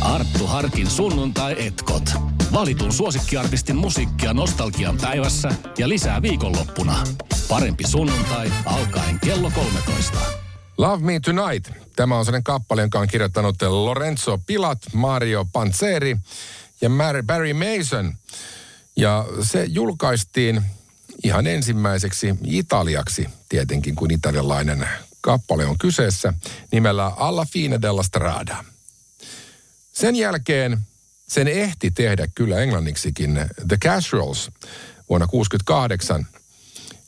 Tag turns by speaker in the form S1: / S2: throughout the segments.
S1: Arttu Harkin sunnuntai-etkot. Valitun suosikkiartistin musiikkia nostalgian päivässä ja lisää viikonloppuna. Parempi sunnuntai alkaen kello 13.
S2: Love Me Tonight. Tämä on sellainen kappale, jonka on kirjoittanut Lorenzo Pilat, Mario Panzeri ja Barry Mason. Ja se julkaistiin ihan ensimmäiseksi italiaksi tietenkin, kun italialainen kappale on kyseessä, nimellä Alla fine della strada. Sen jälkeen sen ehti tehdä kyllä englanniksikin The Casuals vuonna 1968.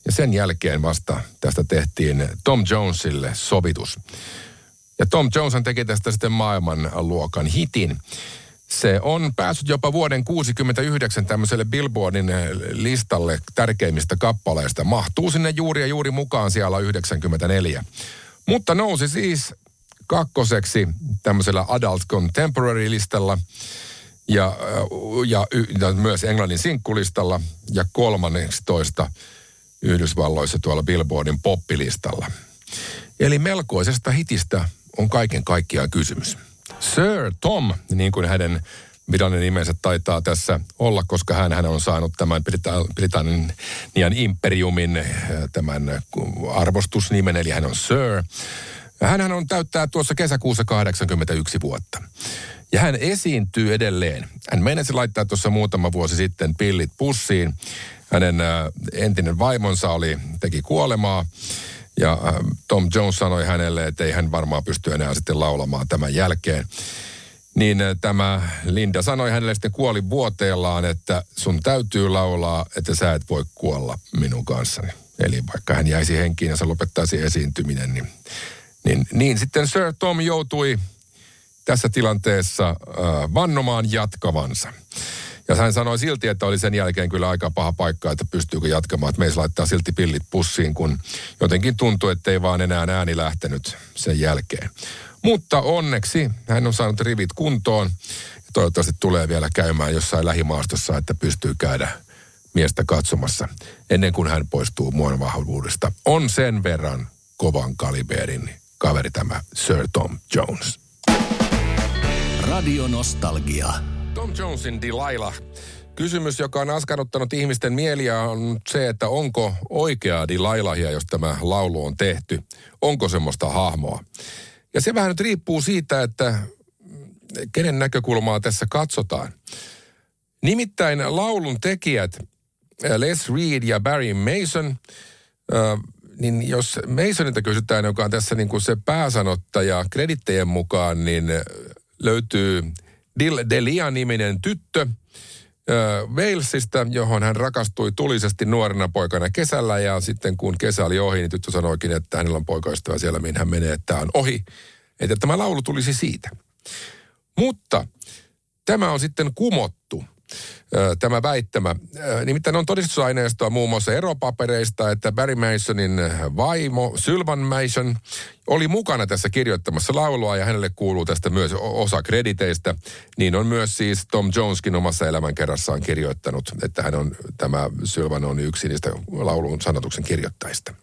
S2: Ja sen jälkeen vasta tästä tehtiin Tom Jonesille sovitus. Ja Tom Jones teki tästä sitten maailmanluokan hitin. Se on päässyt jopa vuoden 69 tämmöiselle Billboardin listalle tärkeimmistä kappaleista. Mahtuu sinne juuri ja juuri mukaan siellä 94. Mutta nousi siis kakkoseksi tämmöisellä Adult Contemporary-listalla ja, ja, ja myös Englannin sinkkulistalla ja kolmanneksi toista Yhdysvalloissa tuolla Billboardin poppilistalla. Eli melkoisesta hitistä on kaiken kaikkiaan kysymys. Sir Tom, niin kuin hänen virallinen nimensä taitaa tässä olla, koska hän, on saanut tämän Britannian imperiumin tämän arvostusnimen, eli hän on Sir. Hän on täyttää tuossa kesäkuussa 81 vuotta. Ja hän esiintyy edelleen. Hän meinasi laittaa tuossa muutama vuosi sitten pillit pussiin. Hänen äh, entinen vaimonsa oli, teki kuolemaa. Ja äh, Tom Jones sanoi hänelle, että ei hän varmaan pysty enää sitten laulamaan tämän jälkeen. Niin äh, tämä Linda sanoi hänelle sitten kuoli vuoteellaan, että sun täytyy laulaa, että sä et voi kuolla minun kanssani. Eli vaikka hän jäisi henkiin ja se lopettaisi esiintyminen, niin, niin, niin sitten Sir Tom joutui tässä tilanteessa äh, vannomaan jatkavansa. Ja hän sanoi silti, että oli sen jälkeen kyllä aika paha paikka, että pystyykö jatkamaan. Että meissä laittaa silti pillit pussiin, kun jotenkin tuntui, että ei vaan enää ääni lähtenyt sen jälkeen. Mutta onneksi hän on saanut rivit kuntoon. Ja toivottavasti tulee vielä käymään jossain lähimaastossa, että pystyy käydä miestä katsomassa ennen kuin hän poistuu muun vahvuudesta. On sen verran kovan kaliberin kaveri tämä Sir Tom Jones.
S1: Radio Nostalgia.
S2: Tom Jonesin Delilah. Kysymys, joka on askarruttanut ihmisten mieliä, on se, että onko oikeaa Delilahia, jos tämä laulu on tehty. Onko semmoista hahmoa? Ja se vähän nyt riippuu siitä, että kenen näkökulmaa tässä katsotaan. Nimittäin laulun tekijät Les Reed ja Barry Mason, niin jos Masonilta kysytään, joka on tässä niin kuin se pääsanottaja kredittejä mukaan, niin löytyy Delia-niminen tyttö Walesista, johon hän rakastui tulisesti nuorena poikana kesällä. Ja sitten kun kesä oli ohi, niin tyttö sanoikin, että hänellä on poikaystävä siellä, mihin hän menee, että on ohi. Että tämä laulu tulisi siitä. Mutta tämä on sitten kumottu tämä väittämä. Nimittäin on todistusaineistoa muun muassa eropapereista, että Barry Masonin vaimo Sylvan Mason oli mukana tässä kirjoittamassa laulua ja hänelle kuuluu tästä myös osa krediteistä. Niin on myös siis Tom Joneskin omassa elämänkerrassaan kirjoittanut, että hän on, tämä Sylvan on yksi niistä laulun sanotuksen kirjoittajista.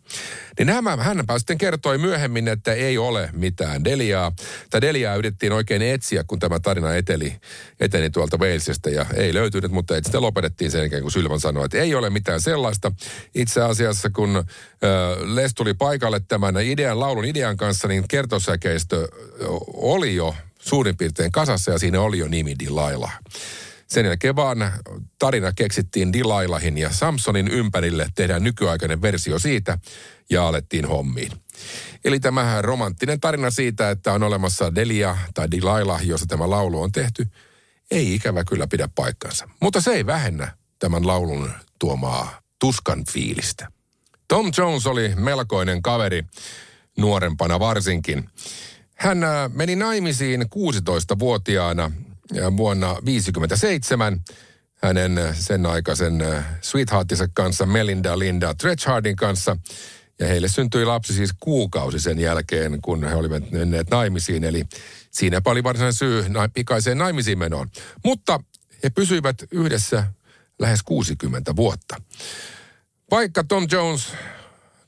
S2: Niin nämä, hänpä sitten kertoi myöhemmin, että ei ole mitään Deliaa. Tai Deliaa yritettiin oikein etsiä, kun tämä tarina eteli, eteni tuolta Walesista ja ei löytynyt, mutta sitten lopetettiin sen jälkeen, kun Sylvan sanoi, että ei ole mitään sellaista. Itse asiassa, kun Les tuli paikalle tämän idean, laulun idean kanssa, niin kertosäkeistö oli jo suurin piirtein kasassa ja siinä oli jo nimi Delilah. Sen jälkeen vaan tarina keksittiin Delailahin ja Samsonin ympärille tehdään nykyaikainen versio siitä ja alettiin hommiin. Eli tämä romanttinen tarina siitä, että on olemassa Delia tai Delilah, jossa tämä laulu on tehty, ei ikävä kyllä pidä paikkansa. Mutta se ei vähennä tämän laulun tuomaa tuskan fiilistä. Tom Jones oli melkoinen kaveri, nuorempana varsinkin. Hän äh, meni naimisiin 16-vuotiaana vuonna 1957 hänen sen aikaisen äh, sweetheartinsa kanssa, Melinda Linda Tretchardin kanssa. Ja heille syntyi lapsi siis kuukausi sen jälkeen, kun he olivat menneet naimisiin. Eli siinä oli varsinainen syy pikaiseen naimisiin menoon. Mutta he pysyivät yhdessä lähes 60 vuotta. Vaikka Tom Jones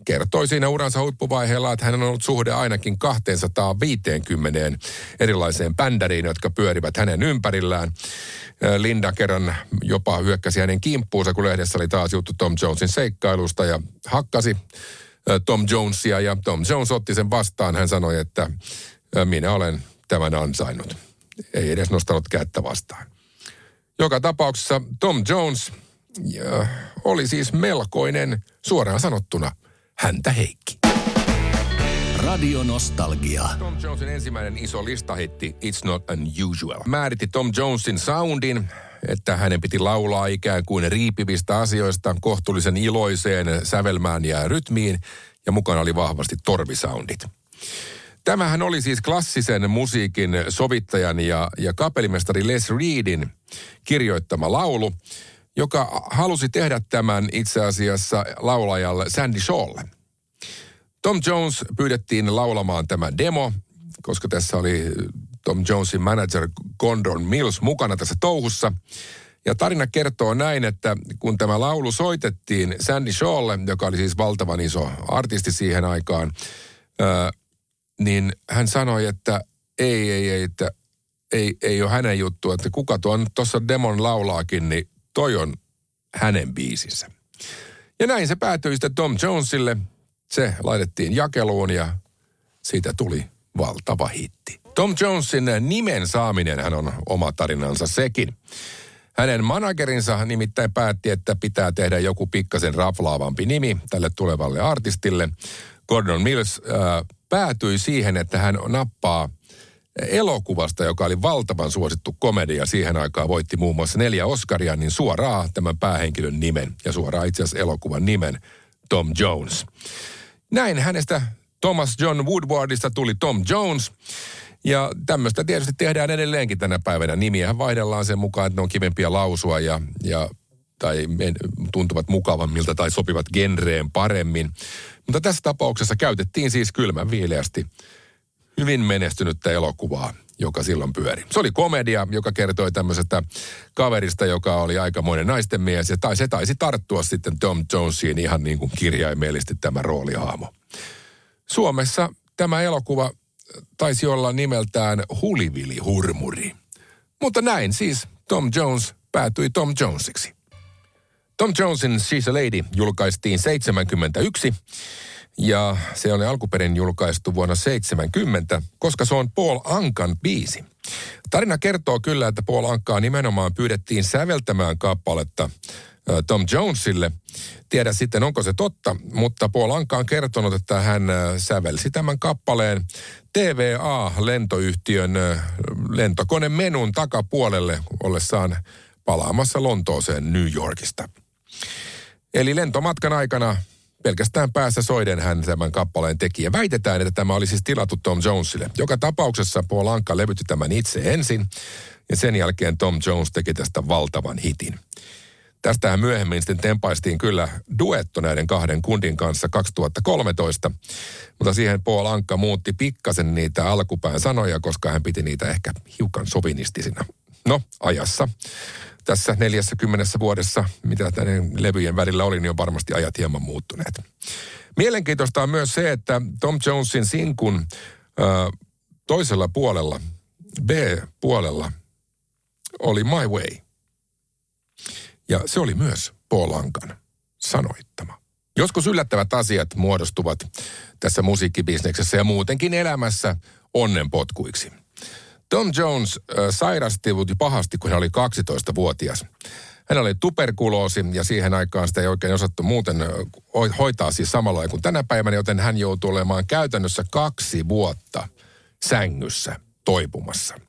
S2: kertoi siinä uransa huippuvaiheella, että hän on ollut suhde ainakin 250 erilaiseen bändäriin, jotka pyörivät hänen ympärillään. Linda kerran jopa hyökkäsi hänen kimppuunsa, kun lehdessä oli taas juttu Tom Jonesin seikkailusta ja hakkasi Tom Jonesia ja Tom Jones otti sen vastaan. Hän sanoi, että minä olen tämän ansainnut. Ei edes nostanut kättä vastaan. Joka tapauksessa Tom Jones oli siis melkoinen, suoraan sanottuna, häntä Heikki.
S1: Radio Nostalgia.
S2: Tom Jonesin ensimmäinen iso listahitti It's Not Unusual määritti Tom Jonesin soundin, että hänen piti laulaa ikään kuin riipivistä asioista kohtuullisen iloiseen sävelmään ja rytmiin, ja mukana oli vahvasti torvisoundit. Tämähän oli siis klassisen musiikin sovittajan ja, ja kapelimestari Les Reedin kirjoittama laulu, joka halusi tehdä tämän itse asiassa laulajalle Sandy Shawlle. Tom Jones pyydettiin laulamaan tämä demo, koska tässä oli Tom Jonesin manager Gondon Mills mukana tässä touhussa. Ja tarina kertoo näin, että kun tämä laulu soitettiin Sandy Shawlle, joka oli siis valtavan iso artisti siihen aikaan, niin hän sanoi, että ei, ei, ei, että ei, ei ole hänen juttu, että kuka tuon tuossa demon laulaakin, niin toi on hänen biisinsä. Ja näin se päätyi sitten Tom Jonesille. Se laitettiin jakeluun ja siitä tuli valtava hitti. Tom Jonesin nimen saaminen hän on oma tarinansa sekin. Hänen managerinsa nimittäin päätti, että pitää tehdä joku pikkasen raflaavampi nimi tälle tulevalle artistille. Gordon Mills äh, päätyi siihen, että hän nappaa elokuvasta, joka oli valtavan suosittu komedia. Siihen aikaan voitti muun muassa neljä Oscaria, niin suoraan tämän päähenkilön nimen ja suoraan itse asiassa elokuvan nimen Tom Jones. Näin hänestä Thomas John Woodwardista tuli Tom Jones. Ja tämmöistä tietysti tehdään edelleenkin tänä päivänä. Nimiä vaihdellaan sen mukaan, että ne on kivempiä lausua ja, ja tai tuntuvat mukavammilta tai sopivat genreen paremmin. Mutta tässä tapauksessa käytettiin siis kylmän viileästi hyvin menestynyttä elokuvaa, joka silloin pyöri. Se oli komedia, joka kertoi tämmöisestä kaverista, joka oli aikamoinen naisten mies. Ja tai se taisi tarttua sitten Tom Jonesiin ihan niin kuin kirjaimellisesti tämä roolihaamo. Suomessa tämä elokuva taisi olla nimeltään Hulivili Hurmuri. Mutta näin siis Tom Jones päätyi Tom Jonesiksi. Tom Jonesin She's a Lady julkaistiin 71 ja se oli alkuperin julkaistu vuonna 70, koska se on Paul Ankan biisi. Tarina kertoo kyllä, että Paul Ankaa nimenomaan pyydettiin säveltämään kappaletta Tom Jonesille. Tiedä sitten, onko se totta, mutta Paul Anka on kertonut, että hän sävelsi tämän kappaleen TVA-lentoyhtiön lentokonemenun takapuolelle ollessaan palaamassa Lontooseen New Yorkista. Eli lentomatkan aikana pelkästään päässä soiden hän tämän kappaleen teki. Ja väitetään, että tämä oli siis tilattu Tom Jonesille. Joka tapauksessa Paul Anka levytti tämän itse ensin, ja sen jälkeen Tom Jones teki tästä valtavan hitin. Tästähän myöhemmin sitten tempaistiin kyllä duetto näiden kahden kundin kanssa 2013, mutta siihen Paul Ankka muutti pikkasen niitä alkupään sanoja, koska hän piti niitä ehkä hiukan sovinistisina. No, ajassa tässä 40 vuodessa, mitä näiden levyjen välillä oli, niin on varmasti ajat hieman muuttuneet. Mielenkiintoista on myös se, että Tom Jonesin sinkun ö, toisella puolella, B-puolella, oli My Way. Ja se oli myös Paul Ankan sanoittama. Joskus yllättävät asiat muodostuvat tässä musiikkibisneksessä ja muutenkin elämässä onnenpotkuiksi. Tom Jones äh, sairasti pahasti, kun hän oli 12-vuotias. Hän oli tuberkuloosi ja siihen aikaan sitä ei oikein osattu muuten hoitaa siis samalla kuin tänä päivänä, joten hän joutui olemaan käytännössä kaksi vuotta sängyssä toipumassa.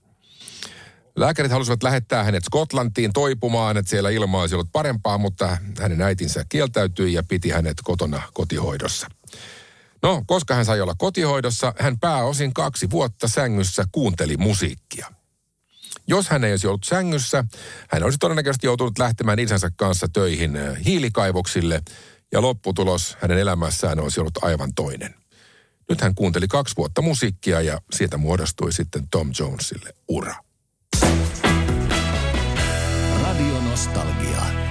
S2: Lääkärit halusivat lähettää hänet Skotlantiin toipumaan, että siellä ilma olisi ollut parempaa, mutta hänen äitinsä kieltäytyi ja piti hänet kotona kotihoidossa. No, koska hän sai olla kotihoidossa, hän pääosin kaksi vuotta sängyssä kuunteli musiikkia. Jos hän ei olisi ollut sängyssä, hän olisi todennäköisesti joutunut lähtemään isänsä kanssa töihin äh, hiilikaivoksille ja lopputulos hänen elämässään olisi ollut aivan toinen. Nyt hän kuunteli kaksi vuotta musiikkia ja siitä muodostui sitten Tom Jonesille ura.
S1: Radio Nostalgia.